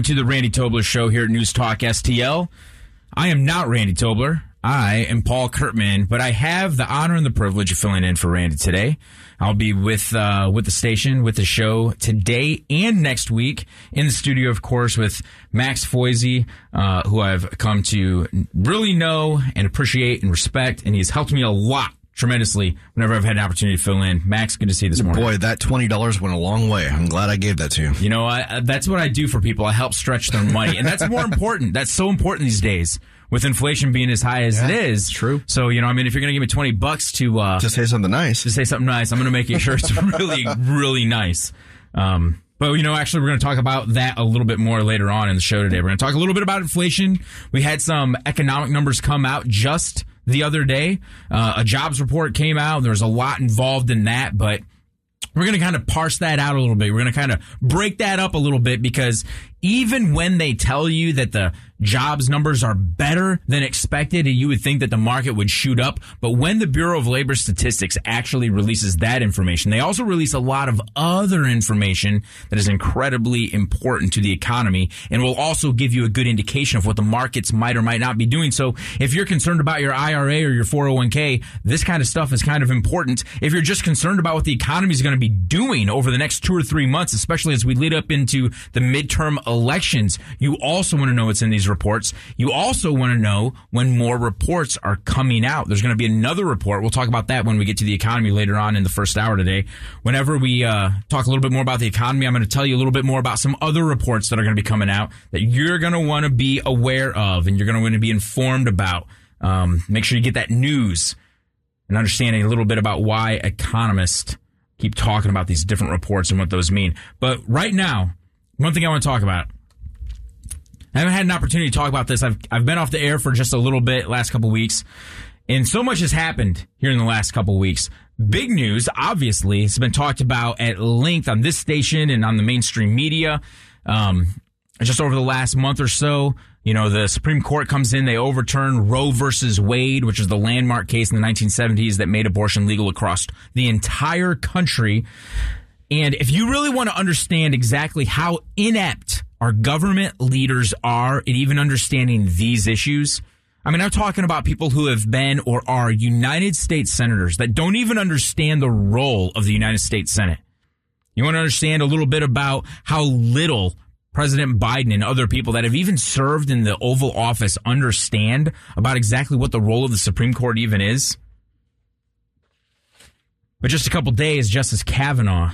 Welcome to the Randy Tobler Show here at News Talk STL. I am not Randy Tobler. I am Paul Curtman, but I have the honor and the privilege of filling in for Randy today. I'll be with uh, with the station, with the show today and next week in the studio, of course, with Max Foisey, uh, who I've come to really know and appreciate and respect, and he's helped me a lot tremendously whenever I've had an opportunity to fill in. Max, good to see you this morning. Boy, that twenty dollars went a long way. I'm glad I gave that to you. You know, I, that's what I do for people. I help stretch their money, and that's more important. That's so important these days with inflation being as high as it is. true. So you know, I mean, if you're going to give me twenty bucks to uh, To say something nice. to say something nice, I'm going to make sure it's really, really nice. Um, but you know, actually, we're going to talk about that a little bit more later on in the show today. We're going to talk a little bit about inflation. We had some economic numbers come out just the other day. Uh, a jobs report came out. and There's a lot involved in that, but we're going to kind of parse that out a little bit. We're going to kind of break that up a little bit because even when they tell you that the jobs numbers are better than expected and you would think that the market would shoot up, but when the Bureau of Labor Statistics actually releases that information, they also release a lot of other information that is incredibly important to the economy and will also give you a good indication of what the markets might or might not be doing. So if you're concerned about your IRA or your 401k, this kind of stuff is kind of important. If you're just concerned about what the economy is going to be doing over the next two or three months, especially as we lead up into the midterm elections, you also want to know what's in these reports. You also want to know when more reports are coming out. There's going to be another report. We'll talk about that when we get to the economy later on in the first hour today. Whenever we uh, talk a little bit more about the economy, I'm going to tell you a little bit more about some other reports that are going to be coming out that you're going to want to be aware of and you're going to want to be informed about. Um, make sure you get that news and understanding a little bit about why economists keep talking about these different reports and what those mean. But right now, one thing I want to talk about. I haven't had an opportunity to talk about this. I've I've been off the air for just a little bit last couple weeks, and so much has happened here in the last couple weeks. Big news, obviously, it's been talked about at length on this station and on the mainstream media. Um, just over the last month or so, you know, the Supreme Court comes in, they overturn Roe versus Wade, which is the landmark case in the 1970s that made abortion legal across the entire country. And if you really want to understand exactly how inept our government leaders are in even understanding these issues, I mean, I'm talking about people who have been or are United States senators that don't even understand the role of the United States Senate. You want to understand a little bit about how little President Biden and other people that have even served in the Oval Office understand about exactly what the role of the Supreme Court even is? But just a couple days, Justice Kavanaugh,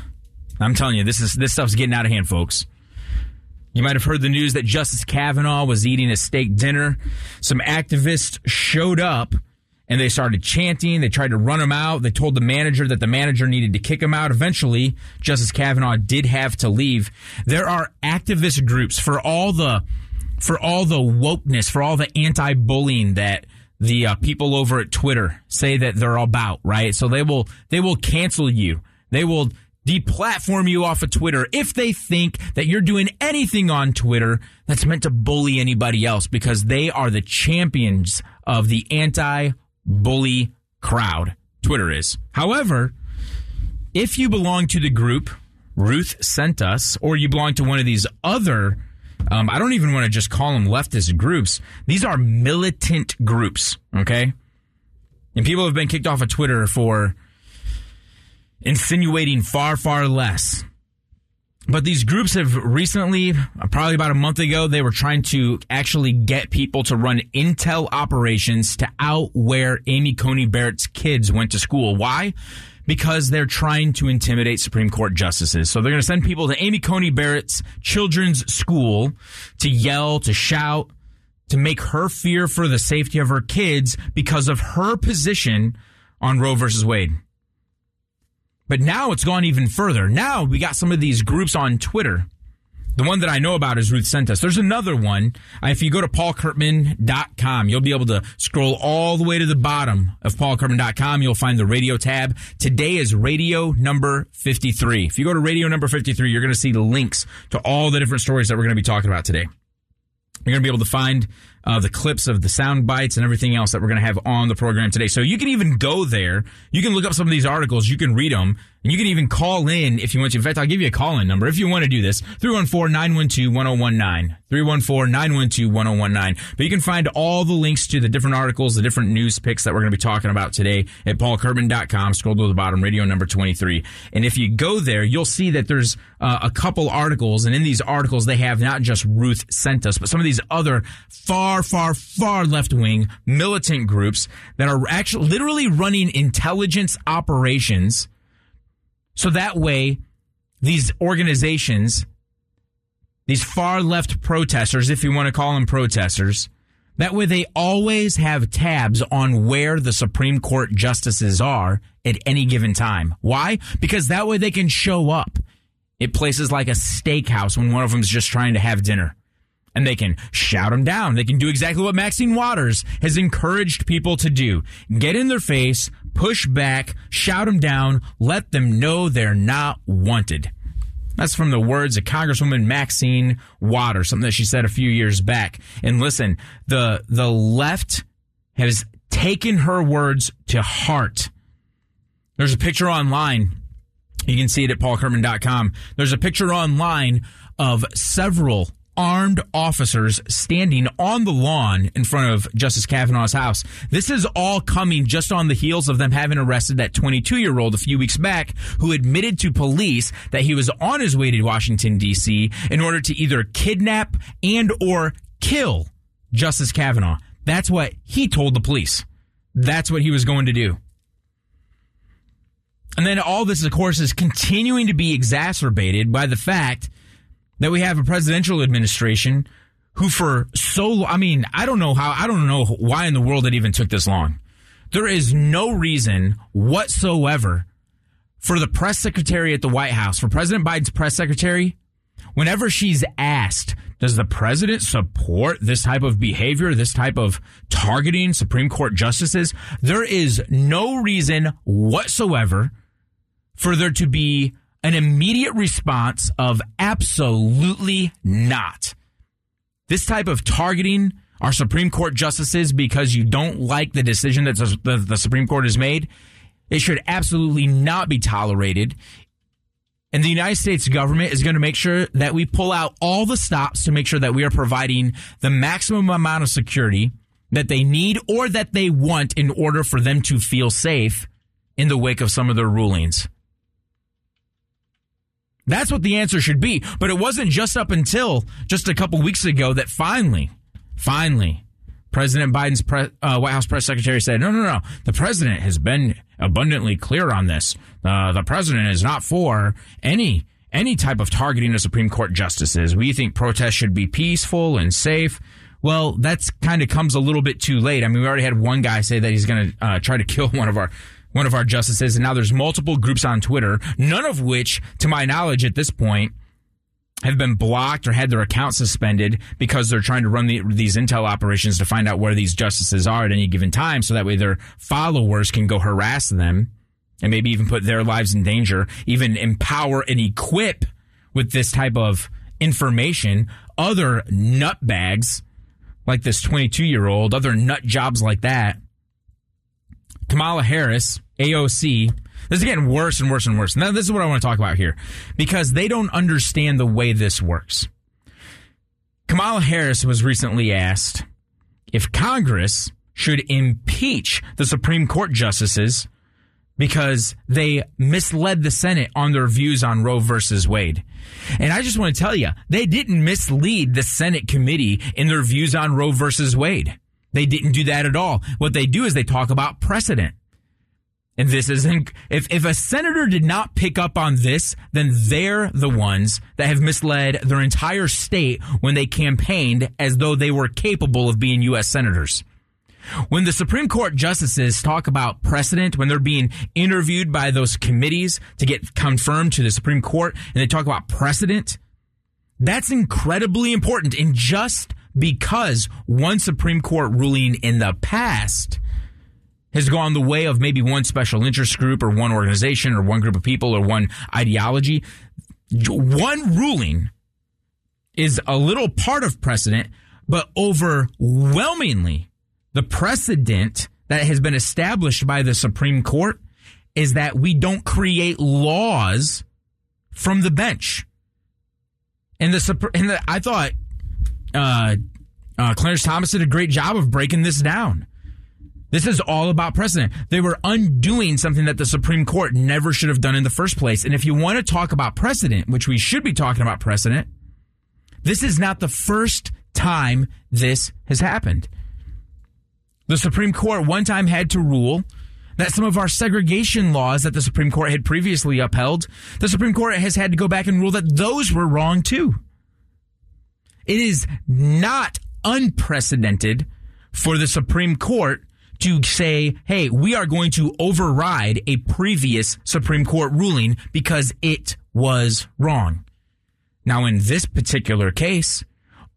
I'm telling you, this is this stuff's getting out of hand, folks. You might have heard the news that Justice Kavanaugh was eating a steak dinner. Some activists showed up and they started chanting. They tried to run him out. They told the manager that the manager needed to kick him out. Eventually, Justice Kavanaugh did have to leave. There are activist groups for all the for all the wokeness, for all the anti-bullying that the uh, people over at Twitter say that they're about, right? So they will they will cancel you. They will deplatform you off of Twitter if they think that you're doing anything on Twitter that's meant to bully anybody else because they are the champions of the anti-bully crowd. Twitter is. However, if you belong to the group Ruth sent us, or you belong to one of these other, um, I don't even want to just call them leftist groups. These are militant groups, okay? And people have been kicked off of Twitter for insinuating far, far less. But these groups have recently, uh, probably about a month ago, they were trying to actually get people to run intel operations to out where Amy Coney Barrett's kids went to school. Why? Because they're trying to intimidate Supreme Court justices. So they're going to send people to Amy Coney Barrett's children's school to yell, to shout, to make her fear for the safety of her kids because of her position on Roe versus Wade. But now it's gone even further. Now we got some of these groups on Twitter. The one that I know about is Ruth sent us. There's another one. Uh, If you go to paulcurtman.com, you'll be able to scroll all the way to the bottom of paulcurtman.com. You'll find the radio tab. Today is radio number 53. If you go to radio number 53, you're going to see the links to all the different stories that we're going to be talking about today. You're going to be able to find uh, the clips of the sound bites and everything else that we're going to have on the program today. So you can even go there. You can look up some of these articles. You can read them. And you can even call in if you want to. In fact, I'll give you a call in number if you want to do this 314 912 1019. 314 912 1019. But you can find all the links to the different articles, the different news picks that we're going to be talking about today at paulcurtman.com. Scroll to the bottom, radio number 23. And if you go there, you'll see that there's uh, a couple articles. And in these articles, they have not just Ruth sent us, but some of these other far, far, far left wing militant groups that are actually literally running intelligence operations. So that way, these organizations, these far left protesters, if you want to call them protesters, that way they always have tabs on where the Supreme Court justices are at any given time. Why? Because that way they can show up at places like a steakhouse when one of them is just trying to have dinner. And they can shout them down. They can do exactly what Maxine Waters has encouraged people to do. Get in their face, push back, shout them down, let them know they're not wanted. That's from the words of Congresswoman Maxine Waters, something that she said a few years back. And listen, the the left has taken her words to heart. There's a picture online. You can see it at paulcurtman.com. There's a picture online of several armed officers standing on the lawn in front of Justice Kavanaugh's house. This is all coming just on the heels of them having arrested that 22 year old a few weeks back who admitted to police that he was on his way to Washington D.C. in order to either kidnap and or kill Justice Kavanaugh. That's what he told the police. That's what he was going to do. And then all this, of course, is continuing to be exacerbated by the fact that we have a presidential administration who, for so, I mean, I don't know how, I don't know why in the world it even took this long. There is no reason whatsoever for the press secretary at the White House, for President Biden's press secretary, whenever she's asked, does the president support this type of behavior, this type of targeting Supreme Court justices? There is no reason whatsoever for there to be an immediate response of absolutely not. This type of targeting our Supreme Court justices because you don't like the decision that the, Supreme Court has made, it should absolutely not be tolerated. And the United States government is going to make sure that we pull out all the stops to make sure that we are providing the maximum amount of security that they need or that they want in order for them to feel safe in the wake of some of their rulings. That's what the answer should be. But it wasn't just up until just a couple weeks ago that finally, finally, President Biden's pre- uh, White House press secretary said, no, no, no. The president has been abundantly clear on this. Uh, the president is not for any any type of targeting of Supreme Court justices. We think protests should be peaceful and safe. Well, that's kind of comes a little bit too late. I mean, we already had one guy say that he's going to uh, try to kill one of our one of our justices, and now there's multiple groups on Twitter, none of which, to my knowledge, at this point, have been blocked or had their accounts suspended because they're trying to run the, these intel operations to find out where these justices are at any given time, so that way their followers can go harass them and maybe even put their lives in danger, even empower and equip with this type of information other nutbags like this 22 year old, other nut jobs like that. Kamala Harris, AOC, this is getting worse and worse and worse. Now, this is what I want to talk about here because they don't understand the way this works. Kamala Harris was recently asked if Congress should impeach the Supreme Court justices because they misled the Senate on their views on Roe versus Wade. And I just want to tell you, they didn't mislead the Senate committee in their views on Roe versus Wade. They didn't do that at all. What they do is they talk about precedent. And this is if if a senator did not pick up on this, then they're the ones that have misled their entire state when they campaigned as though they were capable of being U.S. senators. When the Supreme Court justices talk about precedent, when they're being interviewed by those committees to get confirmed to the Supreme Court, and they talk about precedent, that's incredibly important. And just because one Supreme Court ruling in the past has gone the way of maybe one special interest group or one organization or one group of people or one ideology, one ruling is a little part of precedent, but overwhelmingly the precedent that has been established by the Supreme Court is that we don't create laws from the bench. And the, and the I thought uh, uh, Clarence Thomas did a great job of breaking this down. This is all about precedent. They were undoing something that the Supreme Court never should have done in the first place. And if you want to talk about precedent, which we should be talking about precedent, this is not the first time this has happened. The Supreme Court one time had to rule that some of our segregation laws that the Supreme Court had previously upheld, the Supreme Court has had to go back and rule that those were wrong too. It is not unprecedented for the Supreme Court to say, hey, we are going to override a previous Supreme Court ruling because it was wrong. Now, in this particular case,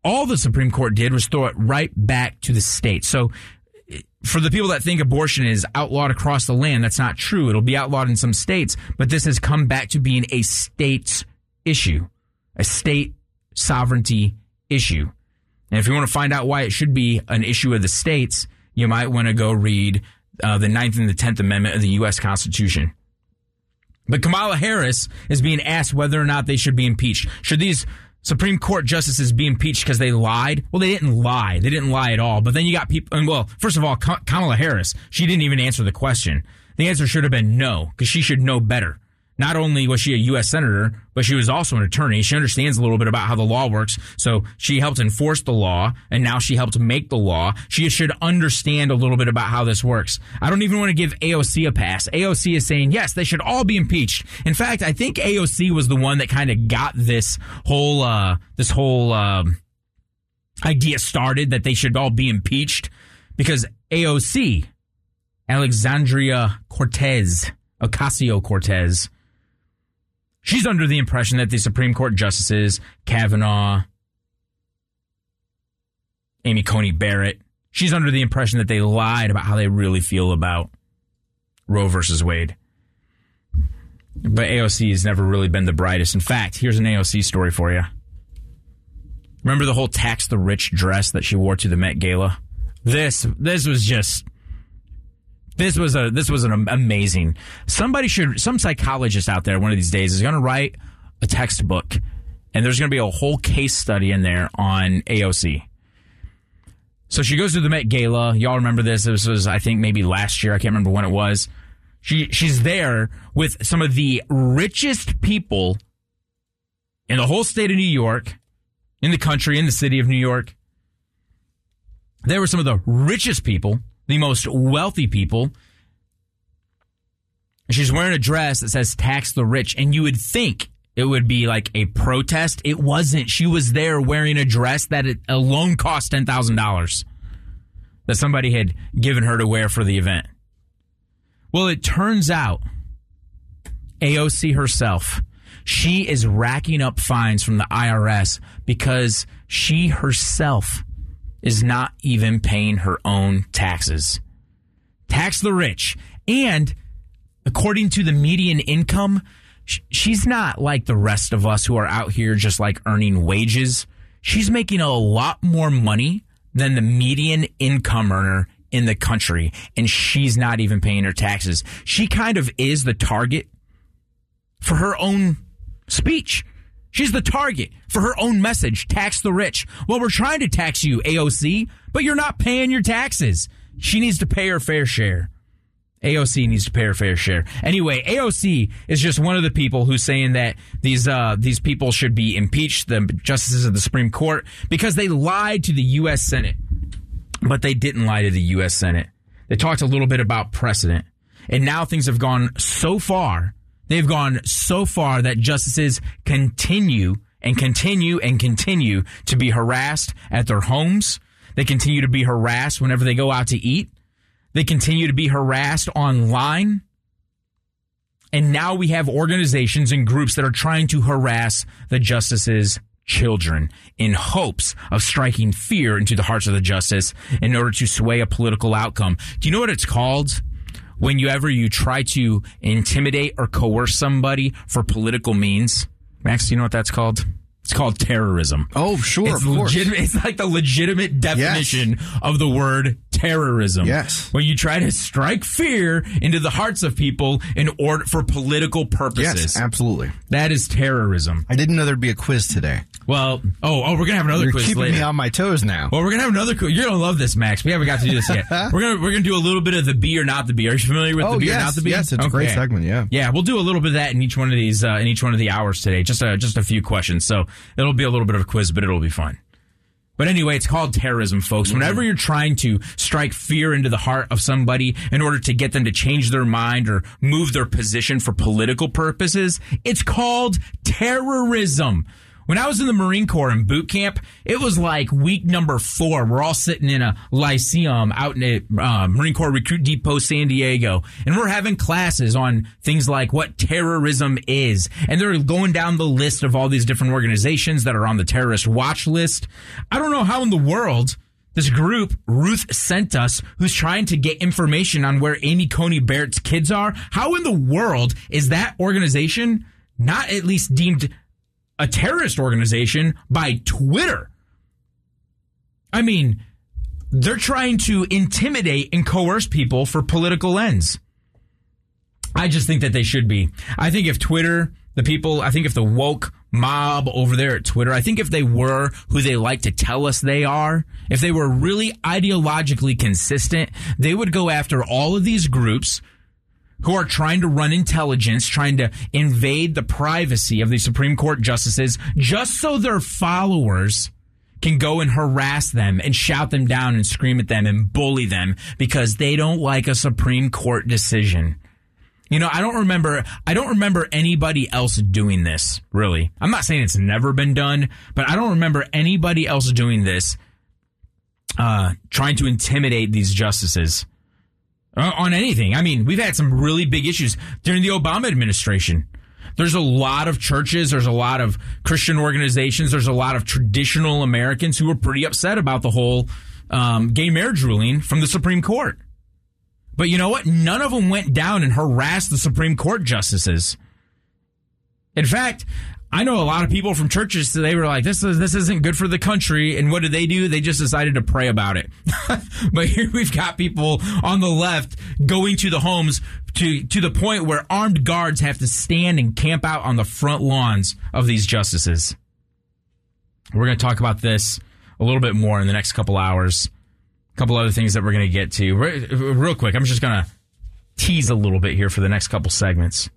all the Supreme Court did was throw it right back to the state. So for the people that think abortion is outlawed across the land, that's not true. It'll be outlawed in some states, but this has come back to being a state issue, a state sovereignty issue. And if you want to find out why it should be an issue of the states, you might want to go read uh, the Ninth and the Tenth Amendment of the U.S. Constitution. But Kamala Harris is being asked whether or not they should be impeached. Should these Supreme Court justices be impeached because they lied. Well, they didn't lie. They didn't lie at all. But then you got people, and well, first of all, Kamala Harris, she didn't even answer the question. The answer should have been no, because she should know better. Not only was she a U.S. Senator, but she was also an attorney. She understands a little bit about how the law works. So she helped enforce the law, and now she helped make the law. She should understand a little bit about how this works. I don't even want to give AOC a pass. AOC is saying, yes, they should all be impeached. In fact, I think AOC was the one that kind of got this whole, uh, this whole, um, idea started that they should all be impeached because AOC, Alexandria Cortez, Ocasio Cortez, She's under the impression that the Supreme Court justices, Kavanaugh, Amy Coney Barrett, she's under the impression that they lied about how they really feel about Roe versus Wade. But AOC has never really been the brightest. In fact, here's an AOC story for you. Remember the whole tax the rich dress that she wore to the Met Gala? This this was just this was a this was an amazing. Somebody should some psychologist out there one of these days is going to write a textbook, and there's going to be a whole case study in there on AOC. So she goes to the Met Gala. Y'all remember this? This was I think maybe last year. I can't remember when it was. She she's there with some of the richest people in the whole state of New York, in the country, in the city of New York. They were some of the richest people the most wealthy people. She's wearing a dress that says tax the rich. And you would think it would be like a protest. It wasn't. She was there wearing a dress that alone cost $10,000 that somebody had given her to wear for the event. Well, it turns out AOC herself, she is racking up fines from the IRS because she herself is not even paying her own taxes. Tax the rich. And according to the median income, she's not like the rest of us who are out here just like earning wages. She's making a lot more money than the median income earner in the country, and she's not even paying her taxes. She kind of is the target for her own speech. She's the target for her own message tax the rich. Well, we're trying to tax you, AOC, but you're not paying your taxes. She needs to pay her fair share. AOC needs to pay her fair share. Anyway, AOC is just one of the people who's saying that these uh, these people should be impeached, the justices of the Supreme Court, because they lied to the U.S. Senate. But they didn't lie to the U.S. Senate. They talked a little bit about precedent. And now things have gone so far, they've gone so far that justices continue and continue and continue to be harassed at their homes. They continue to be harassed whenever they go out to eat. They continue to be harassed online. And now we have organizations and groups that are trying to harass the justices' children in hopes of striking fear into the hearts of the justice in order to sway a political outcome. Do you know what it's called? When you ever you try to intimidate or coerce somebody for political means. Max, do you know what that's called? It's called terrorism. Oh, sure, It's. It's like the legitimate definition of the word terrorism. Yes. When you try to strike fear into the hearts of people in order for political purposes. Yes, absolutely. that is terrorism. I didn't know there'd be a quiz today. Well, oh, oh, we're gonna have another You're quiz keeping later. me on my toes now. well, we're gonna have another quiz. You're gonna love this, Max. We haven't got to do this yet. we're gonna we're gonna do a little bit of the be or not the be. Are you familiar with Oh, the be or not the be? yes, it's a great segment, yeah. yeah. We'll do a little bit of that in each one of these uh, in each one of the hours today. Just a just a few questions. So it'll be a little bit of a quiz, but it'll be fun. But anyway, it's called terrorism, folks. Mm-hmm. Whenever you're trying to strike fear into the heart of somebody in order to get them to change their mind or move their position for political purposes, it's called terrorism. When I was in the Marine Corps in boot camp, it was like week number four. We're all sitting in a lyceum out in a uh, Marine Corps Recruit Depot, San Diego, and we're having classes on things like what terrorism is. And they're going down the list of all these different organizations that are on the terrorist watch list. I don't know how in the world this group Ruth sent us, who's trying to get information on where Amy Coney Barrett's kids are. How in the world is that organization not at least deemed a terrorist organization by Twitter? I mean, they're trying to intimidate and coerce people for political ends. I just think that they should be. I think if Twitter, the people, I think if the woke mob over there at Twitter, I think if they were who they like to tell us they are, if they were really ideologically consistent, they would go after all of these groups who are trying to run intelligence, trying to invade the privacy of the Supreme Court justices just so their followers can go and harass them and shout them down and scream at them and bully them because they don't like a Supreme Court decision. You know, I don't remember I don't remember anybody else doing this, really. I'm not saying it's never been done, but I don't remember anybody else doing this uh trying to intimidate these justices uh, on anything. I mean, we've had some really big issues during the Obama administration. There's a lot of churches, there's a lot of Christian organizations, there's a lot of traditional Americans who were pretty upset about the whole um, gay marriage ruling from the Supreme Court. But you know what? None of them went down and harassed the Supreme Court justices. In fact, I know a lot of people from churches. They were like, "This is this isn't good for the country." And what did they do? They just decided to pray about it. but here we've got people on the left going to the homes to to the point where armed guards have to stand and camp out on the front lawns of these justices. We're going to talk about this a little bit more in the next couple hours. A couple other things that we're going to get to real quick. I'm just going to tease a little bit here for the next couple segments.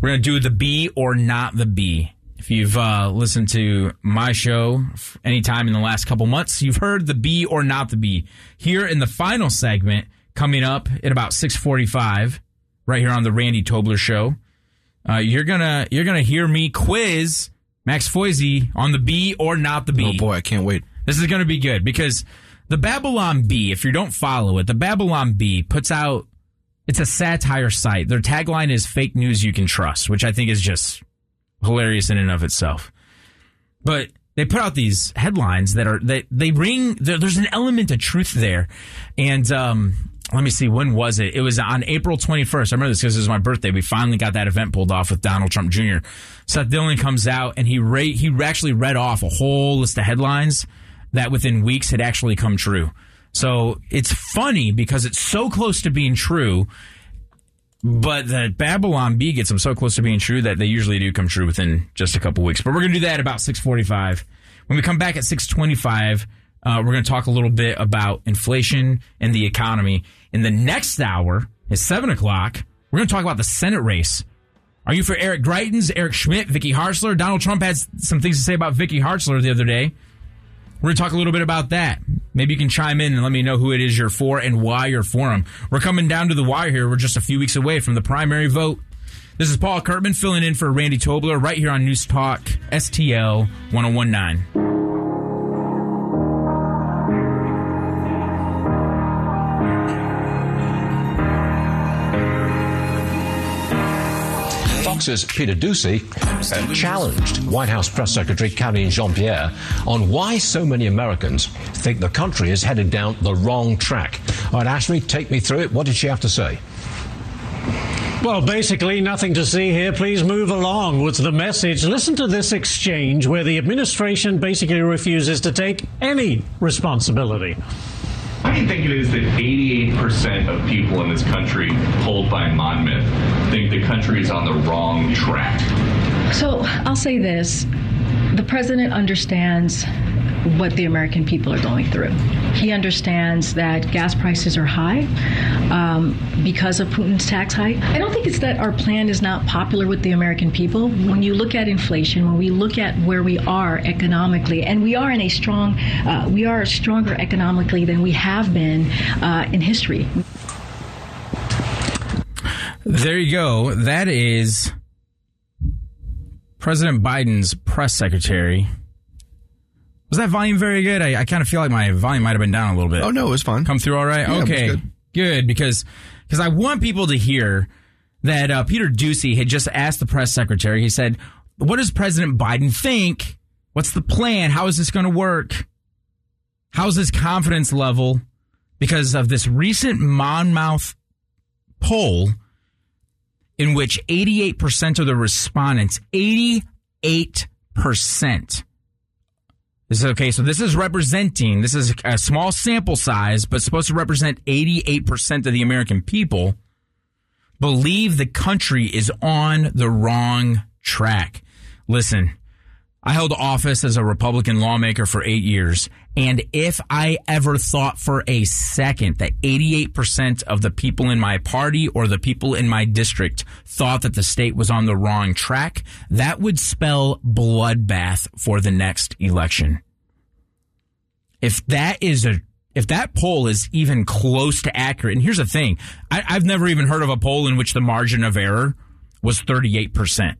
We're going to do the B or not the B. If you've uh, listened to my show anytime in the last couple months, you've heard the B or not the B. Here in the final segment, coming up at about 645, right here on the Randy Tobler Show, uh, you're gonna you're gonna hear me quiz Max Foisey on the B or not the B. Oh boy, I can't wait. This is going to be good because the Babylon Bee, if you don't follow it, the Babylon Bee puts out it's a satire site. Their tagline is fake news you can trust, which I think is just hilarious in and of itself. But they put out these headlines that are they they ring there's an element of truth there. And um let me see when was it? It was on April 21st. I remember this because it was my birthday. We finally got that event pulled off with Donald Trump Jr. Seth Dillon comes out and he ra- he actually read off a whole list of headlines that within weeks had actually come true. So it's funny because it's so close to being true, but the Babylon Bee gets them so close to being true that they usually do come true within just a couple weeks. But we're going to do that about 645. When we come back at 625, uh, we're going to talk a little bit about inflation and the economy. In the next hour, At 7 o'clock, we're going to talk about the Senate race. Are you for Eric Greitens, Eric Schmitt, Vicky Hartzler? Donald Trump had some things to say about Vicky Hartzler the other day. We're going to talk a little bit about that. Maybe you can chime in and let me know who it is you're for and why you're for them. We're coming down to the wire here. We're just a few weeks away from the primary vote. This is Paul Curtman filling in for Randy Tobler right here on News Talk STL 1019. Fox's Peter Doocy challenged White House Press Secretary Karine Jean-Pierre on why so many Americans think the country is headed down the wrong track. All right, Ashley, take me through it. What did she have to say? Well, basically, nothing to see here. Please move along was the message. Listen to this exchange where the administration basically refuses to take any responsibility. You think it is that 88% of people in this country polled by Monmouth think the country is on the wrong track? So I'll say this the president understands what the American people are going through. He understands that gas prices are high um, because of Putin's tax hike. I don't think it's that our plan is not popular with the American people. When you look at inflation, when we look at where we are economically, and we are in a strong, uh, we are stronger economically than we have been uh, in history. There you go. That is President Biden's press secretary. Was that volume very good? I, I kind of feel like my volume might have been down a little bit. Oh no, it was fine. Come through all right? Yeah, okay. good. Good. because because I want people to hear that uh, Peter Doocy had just asked the press secretary. He said, "What does President Biden think? What's the plan? How is this going to work? How's his confidence level?" Because of this recent Monmouth poll in which 88% of the respondents, 88%. This is okay. So this is representing, this is a small sample size, but supposed to represent 88% of the American people believe the country is on the wrong track. Listen, I held office as a Republican lawmaker for eight years. And if I ever thought for a second that 88% of the people in my party or the people in my district thought that the state was on the wrong track, that would spell bloodbath for the next election. If that is a if that poll is even close to accurate, and here's the thing, I, I've never even heard of a poll in which the margin of error was 38%.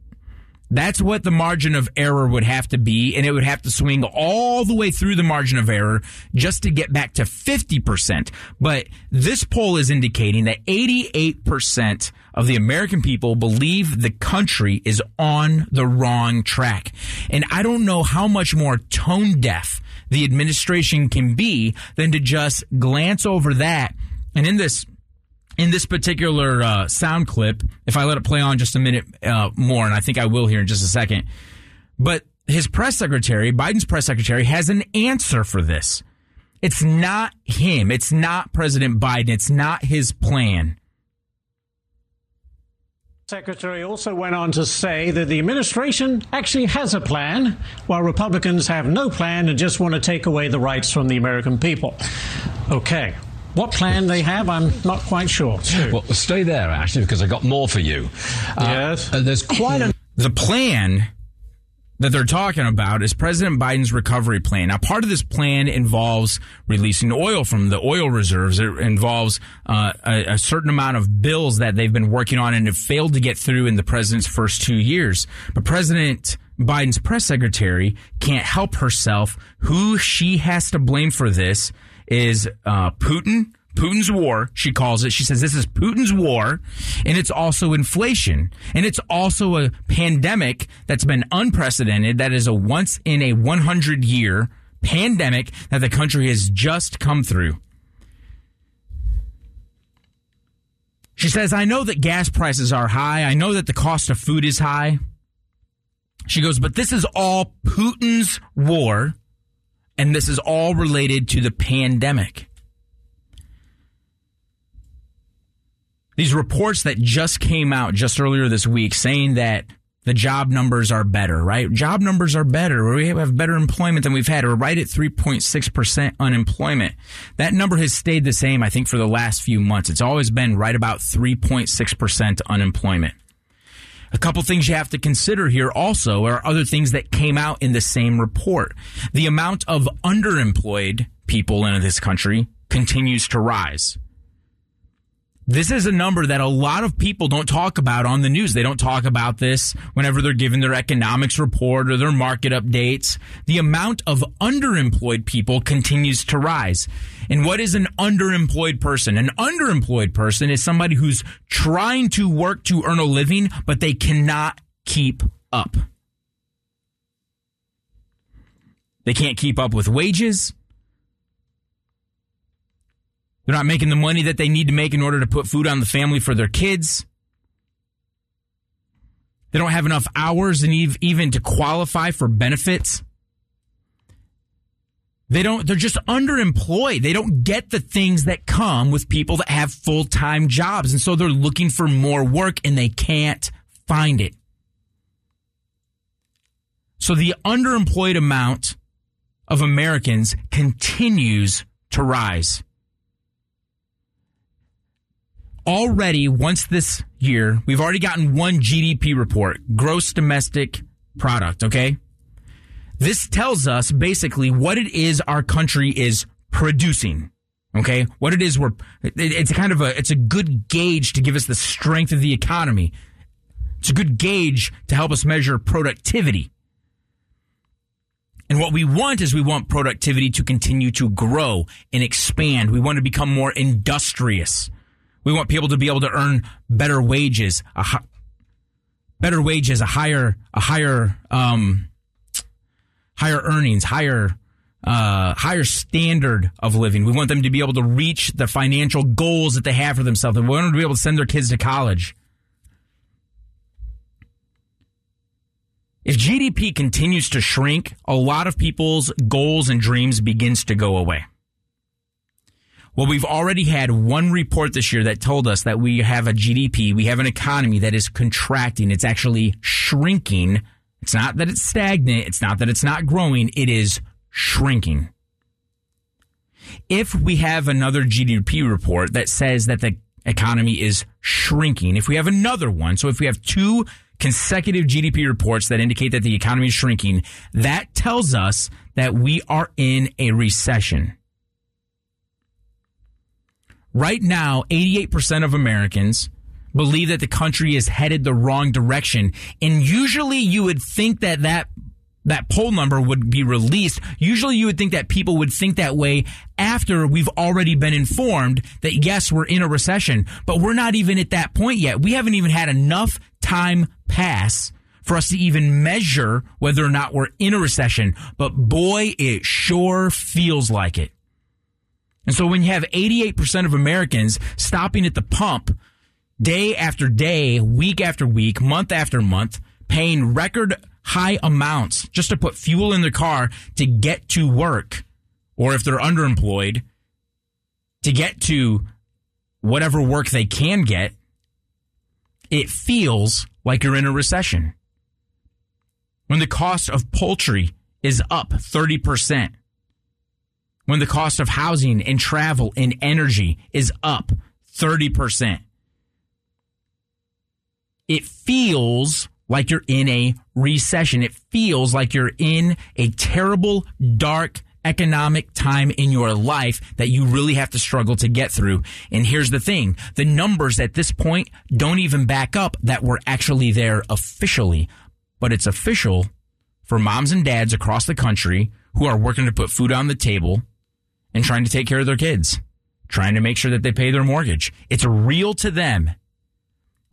That's what the margin of error would have to be, and it would have to swing all the way through the margin of error just to get back to 50%. But this poll is indicating that 88% of the American people believe the country is on the wrong track. And I don't know how much more tone deaf the administration can be than to just glance over that. And in this in this particular uh, sound clip, if I let it play on just a minute uh, more, and I think I will here in just a second, but his press secretary, Biden's press secretary, has an answer for this. It's not him. It's not President Biden. It's not his plan. Secretary also went on to say that the administration actually has a plan, while Republicans have no plan and just want to take away the rights from the American people. Okay. What plan they have, I'm not quite sure. Well, stay there, Ashley, because I got more for you. Uh, Yes. uh, there's quite a The plan that they're talking about is President Biden's recovery plan. Now, part of this plan involves releasing oil from the oil reserves. It involves uh, a, a certain amount of bills that they've been working on and have failed to get through in the president's first two years. But President Biden's press secretary can't help herself. Who she has to blame for this is uh, Putin. Putin's war, she calls it. She says this is Putin's war, and it's also inflation. And it's also a pandemic that's been unprecedented. That is a once in a 100 year pandemic that the country has just come through. She says, I know that gas prices are high. I know that the cost of food is high. She goes, but this is all Putin's war, and this is all related to the pandemic. These reports that just came out just earlier this week saying that the job numbers are better, right? Job numbers are better. We have better employment than we've had. We're right at 3.6% unemployment. That number has stayed the same, I think, for the last few months. It's always been right about 3.6% unemployment. A couple things you have to consider here also are other things that came out in the same report. The amount of underemployed people in this country continues to rise. This is a number that a lot of people don't talk about on the news. They don't talk about this whenever they're giving their economics report or their market updates. The amount of underemployed people continues to rise. And what is an underemployed person? An underemployed person is somebody who's trying to work to earn a living, but they cannot keep up. They can't keep up with wages. They're not making the money that they need to make in order to put food on the family for their kids. They don't have enough hours and even to qualify for benefits. They don't, they're just underemployed. They don't get the things that come with people that have full time jobs. And so they're looking for more work and they can't find it. So the underemployed amount of Americans continues to rise already once this year, we've already gotten one GDP report, gross domestic product, okay? This tells us basically what it is our country is producing. Okay? What it is we're it's kind of a it's a good gauge to give us the strength of the economy. It's a good gauge to help us measure productivity. And what we want is we want productivity to continue to grow and expand. We want to become more industrious. We want people to be able to earn better wages, a hi- better wages, a higher, a higher, um, higher earnings, higher, uh, higher standard of living. We want them to be able to reach the financial goals that they have for themselves. We want them to be able to send their kids to college. If GDP continues to shrink, a lot of people's goals and dreams begins to go away. Well, we've already had one report this year that told us that we have a GDP, we have an economy that is contracting. It's actually shrinking. It's not that it's stagnant. It's not that it's not growing. It is shrinking. If we have another GDP report that says that the economy is shrinking, if we have another one, so if we have two consecutive GDP reports that indicate that the economy is shrinking, that tells us that we are in a recession. Right now, 88% of Americans believe that the country is headed the wrong direction. And usually you would think that that that poll number would be released. Usually you would think that people would think that way after we've already been informed that yes, we're in a recession, but we're not even at that point yet. We haven't even had enough time pass for us to even measure whether or not we're in a recession. But boy, it sure feels like it. And so when you have 88% of Americans stopping at the pump day after day, week after week, month after month, paying record high amounts just to put fuel in their car to get to work, or if they're underemployed, to get to whatever work they can get, it feels like you're in a recession. When the cost of poultry is up 30%, when the cost of housing and travel and energy is up 30%. It feels like you're in a recession. It feels like you're in a terrible, dark economic time in your life that you really have to struggle to get through. And here's the thing. The numbers at this point don't even back up that we're actually there officially, but it's official for moms and dads across the country who are working to put food on the table and trying to take care of their kids, trying to make sure that they pay their mortgage. It's real to them.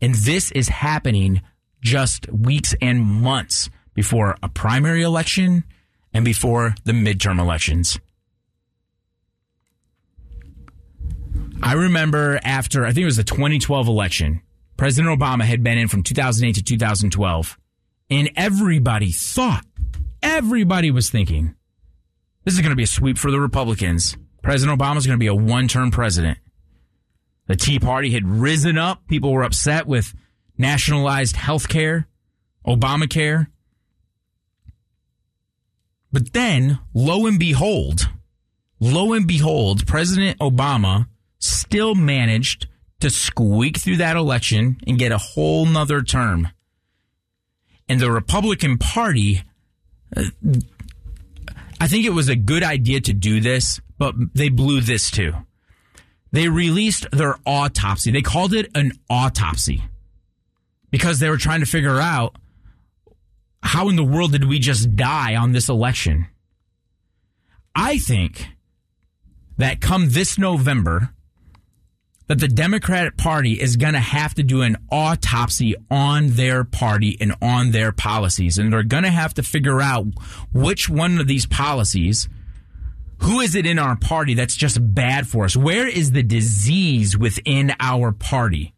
And this is happening just weeks and months before a primary election and before the midterm elections. I remember after, I think it was the 2012 election, President Obama had been in from 2008 to 2012, and everybody thought, everybody was thinking, this is going to be a sweep for the Republicans. President Obama is going to be a one term president. The Tea Party had risen up. People were upset with nationalized health care. Obamacare. But then, lo and behold, lo and behold, President Obama still managed to squeak through that election and get a whole nother term. And the Republican Party, uh, I think it was a good idea to do this, but they blew this too. They released their autopsy. They called it an autopsy because they were trying to figure out how in the world did we just die on this election? I think that come this November, that the Democratic Party is going to have to do an autopsy on their party and on their policies. And they're going to have to figure out which one of these policies, who is it in our party that's just bad for us? Where is the disease within our party?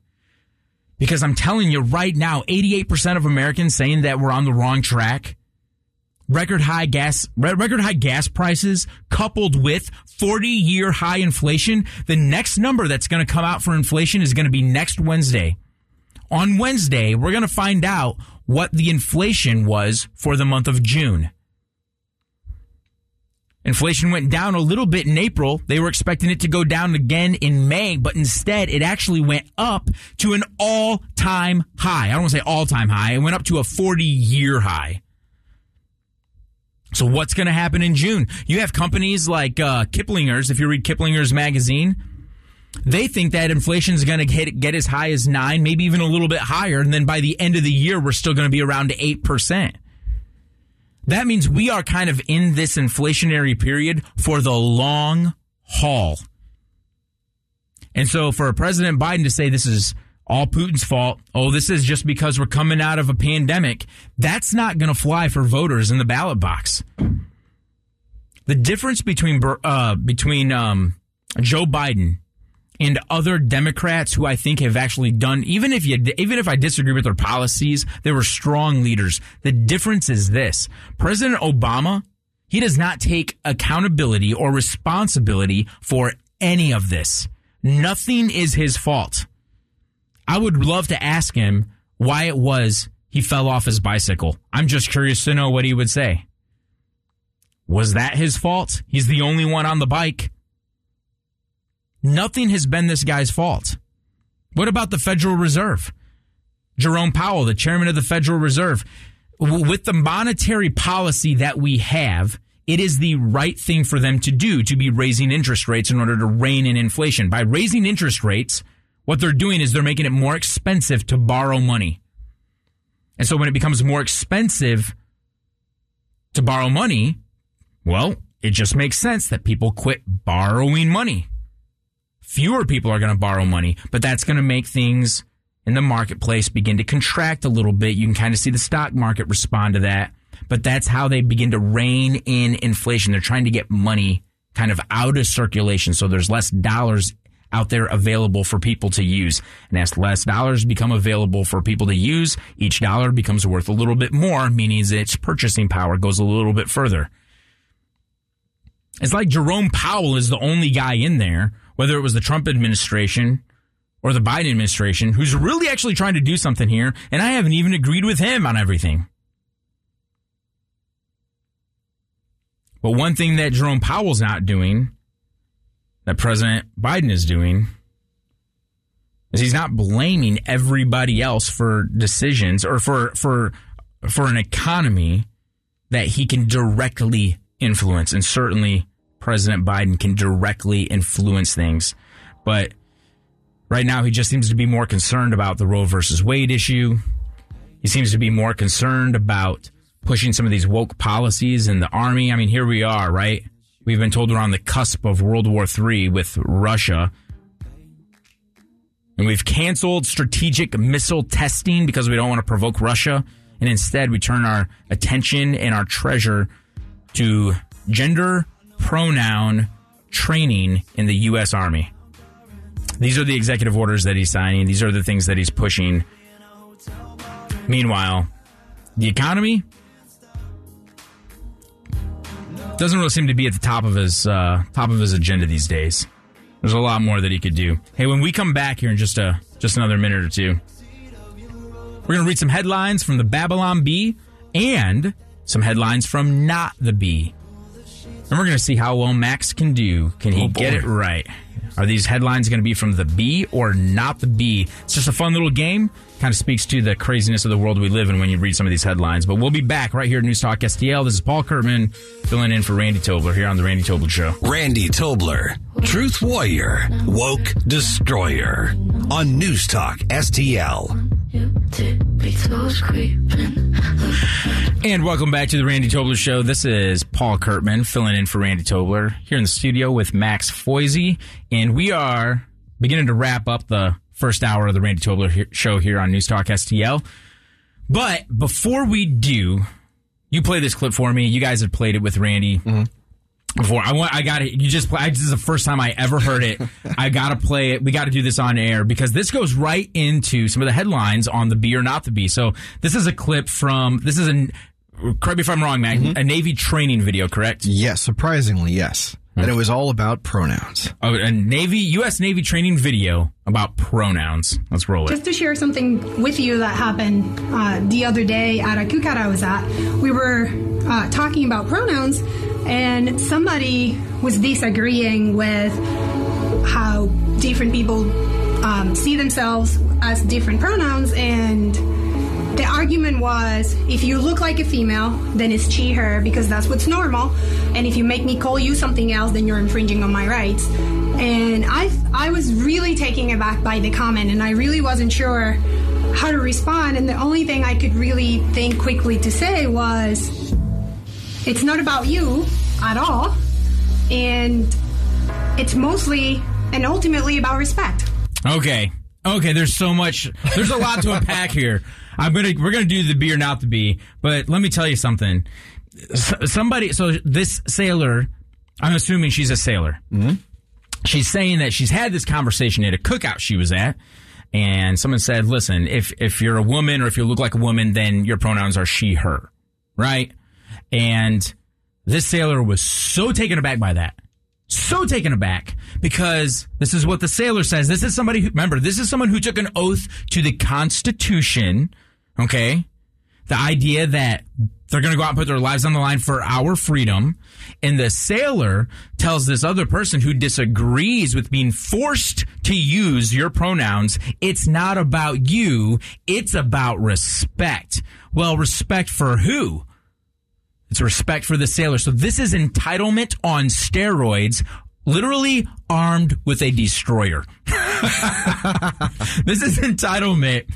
Because I'm telling you right now, 88% of Americans saying that we're on the wrong track. Record high gas, record high gas prices coupled with 40 year high inflation. The next number that's going to come out for inflation is going to be next Wednesday. On Wednesday, we're going to find out what the inflation was for the month of June. Inflation went down a little bit in April. They were expecting it to go down again in May, but instead it actually went up to an all time high. I don't want to say all time high. It went up to a 40 year high. So what's going to happen in June? You have companies like uh, Kiplinger's. If you read Kiplinger's magazine, they think that inflation is going to get as high as nine, maybe even a little bit higher. And then by the end of the year, we're still going to be around 8%. That means we are kind of in this inflationary period for the long haul. And so for President Biden to say this is all Putin's fault, oh, this is just because we're coming out of a pandemic, that's not going to fly for voters in the ballot box. The difference between uh, between um, Joe Biden and other Democrats who I think have actually done even if you even if I disagree with their policies, they were strong leaders. The difference is this. President Obama, he does not take accountability or responsibility for any of this. Nothing is his fault. I would love to ask him why it was he fell off his bicycle. I'm just curious to know what he would say. Was that his fault? He's the only one on the bike. Nothing has been this guy's fault. What about the Federal Reserve? Jerome Powell, the chairman of the Federal Reserve, with the monetary policy that we have, it is the right thing for them to do to be raising interest rates in order to rein in inflation. By raising interest rates, what they're doing is they're making it more expensive to borrow money. And so when it becomes more expensive to borrow money, well, it just makes sense that people quit borrowing money fewer people are going to borrow money, but that's going to make things in the marketplace begin to contract a little bit. You can kind of see the stock market respond to that, but that's how they begin to rein in inflation. They're trying to get money kind of out of circulation so there's less dollars out there available for people to use. And as less dollars become available for people to use, each dollar becomes worth a little bit more, meaning its purchasing power goes a little bit further. It's like Jerome Powell is the only guy in there whether it was the Trump administration or the Biden administration, who's really actually trying to do something here, and I haven't even agreed with him on everything. But one thing that Jerome Powell's not doing, that President Biden is doing, is he's not blaming everybody else for decisions or for for for an economy that he can directly influence and certainly President Biden can directly influence things. But right now, he just seems to be more concerned about the Roe versus Wade issue. He seems to be more concerned about pushing some of these woke policies in the army. I mean, here we are, right? We've been told we're on the cusp of World War III with Russia. And we've canceled strategic missile testing because we don't want to provoke Russia. And instead, we turn our attention and our treasure to gender pronoun training in the U.S. Army. These are the executive orders that he's signing. These are the things that he's pushing. Meanwhile, the economy doesn't really seem to be at the top of his uh, top of his agenda these days. There's a lot more that he could do. Hey, when we come back here in just a just another minute or two, we're to read some headlines from the Babylon Bee and some headlines from Not the Bee. And we're going to see how well Max can do. Can he Oh, get it right? Are these headlines going to be from the Bee or not the Bee? It's just a fun little game. Kind of speaks to the craziness of the world we live in when you read some of these headlines. But we'll be back right here at News Talk STL. This is Paul Curtman filling in for Randy Tobler here on the Randy Tobler Show. Randy Tobler, Truth Warrior, Woke Destroyer on News Talk STL. And welcome back to the Randy Tobler Show. This is Paul Curtman filling in for Randy Tobler here in the studio with Max Foisey. And we are beginning to wrap up the first hour of the Randy Tobler Show here on News Talk STL. But before we do, you play this clip for me. You guys have played it with Randy mm-hmm. Before. I want. I got it. You just. play- I, this is the first time I ever heard it. I got to play it. We got to do this on air because this goes right into some of the headlines on the bee or not the bee. So this is a clip from. This is a. Correct me if I'm wrong, Mac. A Navy training video, correct? Yes, surprisingly, yes. And it was all about pronouns. Oh, a Navy U.S. Navy training video about pronouns. Let's roll it. Just to share something with you that happened uh, the other day at a cookout I was at, we were uh, talking about pronouns, and somebody was disagreeing with how different people um, see themselves as different pronouns, and the argument was if you look like a female, then it's she, her, because that's what's normal. And if you make me call you something else, then you're infringing on my rights. And I, I was really taken aback by the comment, and I really wasn't sure how to respond. And the only thing I could really think quickly to say was, it's not about you at all. And it's mostly and ultimately about respect. Okay. Okay, there's so much there's a lot to unpack here. I'm gonna we're gonna do the be or not the be, but let me tell you something. S- somebody so this sailor, I'm assuming she's a sailor. Mm-hmm. She's saying that she's had this conversation at a cookout she was at, and someone said, "Listen, if if you're a woman or if you look like a woman, then your pronouns are she, her, right?" And this sailor was so taken aback by that so taken aback because this is what the sailor says. This is somebody who, remember, this is someone who took an oath to the Constitution, okay? The idea that they're going to go out and put their lives on the line for our freedom. And the sailor tells this other person who disagrees with being forced to use your pronouns, it's not about you, it's about respect. Well, respect for who? It's respect for the sailor. So this is entitlement on steroids, literally armed with a destroyer. this is entitlement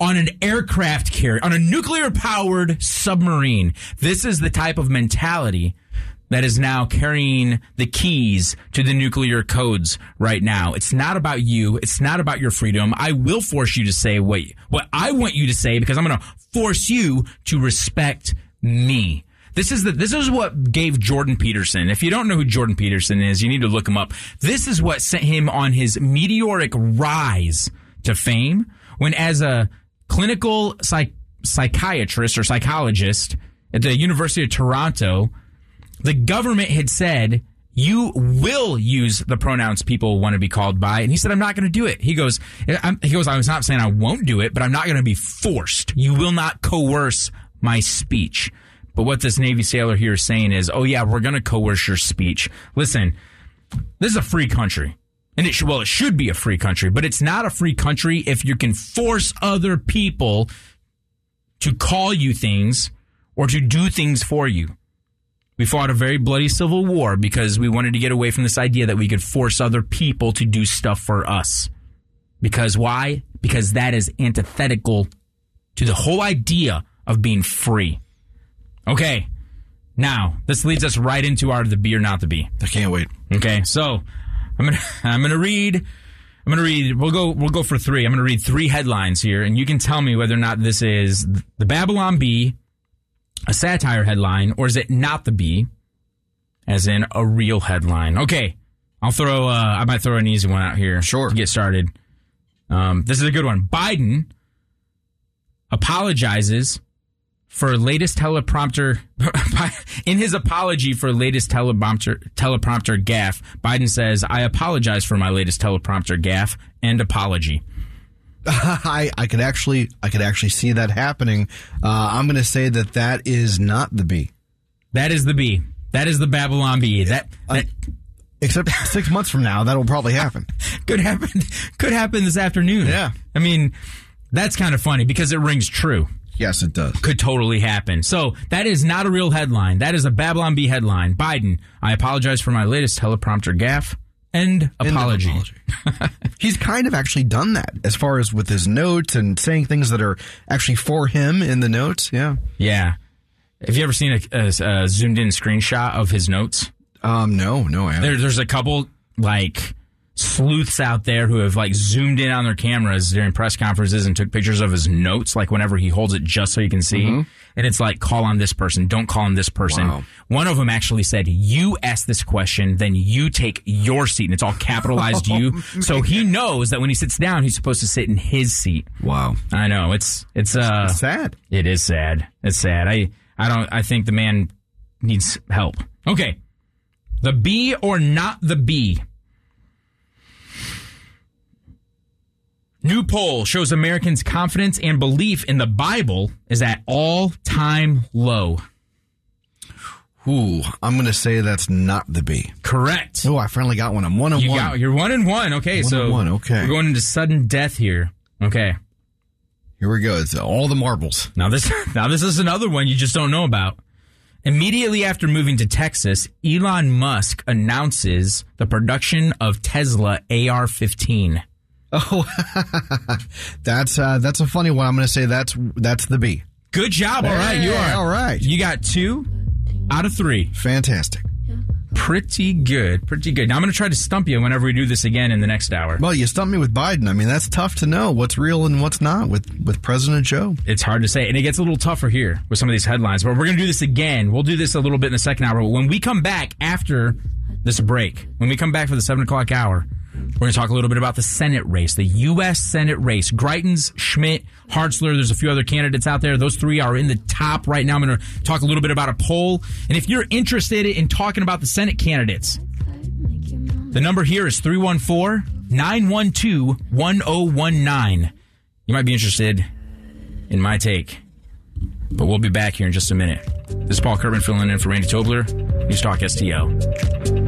on an aircraft carrier, on a nuclear powered submarine. This is the type of mentality that is now carrying the keys to the nuclear codes right now. It's not about you. It's not about your freedom. I will force you to say what, what I want you to say because I'm going to force you to respect me. This is the this is what gave Jordan Peterson. If you don't know who Jordan Peterson is, you need to look him up. This is what sent him on his meteoric rise to fame when as a clinical psych, psychiatrist or psychologist at the University of Toronto, the government had said you will use the pronouns people want to be called by, and he said, "I'm not going to do it." He goes, I'm, "He goes, I was not saying I won't do it, but I'm not going to be forced. You will not coerce my speech." But what this Navy sailor here is saying is, "Oh yeah, we're going to coerce your speech." Listen, this is a free country. And it should, well, it should be a free country, but it's not a free country if you can force other people to call you things or to do things for you. We fought a very bloody civil war because we wanted to get away from this idea that we could force other people to do stuff for us. Because why? Because that is antithetical to the whole idea of being free. Okay. Now, this leads us right into our the be or not the be. I can't wait. Okay, so I'm gonna I'm gonna read I'm gonna read we'll go we'll go for three. I'm gonna read three headlines here, and you can tell me whether or not this is the Babylon Bee, a satire headline, or is it not the Bee, as in a real headline. Okay. I'll throw uh I might throw an easy one out here. Sure. To get started. Um this is a good one. Biden apologizes for latest teleprompter in his apology for latest teleprompter teleprompter gaffe biden says i apologize for my latest teleprompter gaffe and apology I, I could actually I could actually see that happening. Uh, I'm going to say that that is not the B. That is the B. That is the Babylon Bee. That, that Except six months from now, that'll probably happen. could happen. Could happen this afternoon. Yeah. I mean, that's kind of funny because it rings true. Yes, it does. Could totally happen. So that is not a real headline. That is a Babylon Bee headline. Biden, I apologize for my latest teleprompter gaffe. End apology. He's kind of actually done that as far as with his notes and saying things that are actually for him in the notes. Yeah. Yeah. Have you ever seen a, a, a zoomed in screenshot of his notes? Um. No. No. I haven't. There, there's a couple like sleuths out there who have like zoomed in on their cameras during press conferences and took pictures of his notes, like whenever he holds it just so you can see. And it's like, call on this person, don't call on this person. Wow. One of them actually said, You ask this question, then you take your seat. And it's all capitalized you. So he knows that when he sits down, he's supposed to sit in his seat. wow. I know. It's, it's, uh, Sad. it is sad. It's sad. I I don't I think the man needs help. Okay. The B or not the B. New poll shows Americans' confidence and belief in the Bible is at all-time low. Ooh, I'm going to say that's not the B. Correct. Oh, I finally got one. I'm one on You one. got you're one and one. Okay, One so and one, okay. We're going into sudden death here. Okay. Here we go. It's all the marbles. Now this now this is another one you just don't know about. Immediately after moving to Texas, Elon Musk announces the production of Tesla AR-15. Oh, that's uh, that's a funny one. I'm going to say that's that's the B. Good job. All right, you are all right. You got two out of three. Fantastic. Pretty good. Pretty good. Now I'm going to try to stump you whenever we do this again in the next hour. Well, you stumped me with Biden. I mean, that's tough to know what's real and what's not with with President Joe. It's hard to say, and it gets a little tougher here with some of these headlines. But we're going to do this again. We'll do this a little bit in the second hour. But when we come back after this break, when we come back for the seven o'clock hour, we're going to talk a little bit about the Senate race, the U.S. Senate race. Greitens, Schmitt, Hartzler. There's a few other candidates out there. Those three are in the top right now. I'm going to talk a little bit about a poll, and if you're interested in talking about the Senate candidates, the number here is 314 912 1019. You might be interested in my take. But we'll be back here in just a minute. This is Paul Curtman filling in for Randy Tobler, News Talk STL.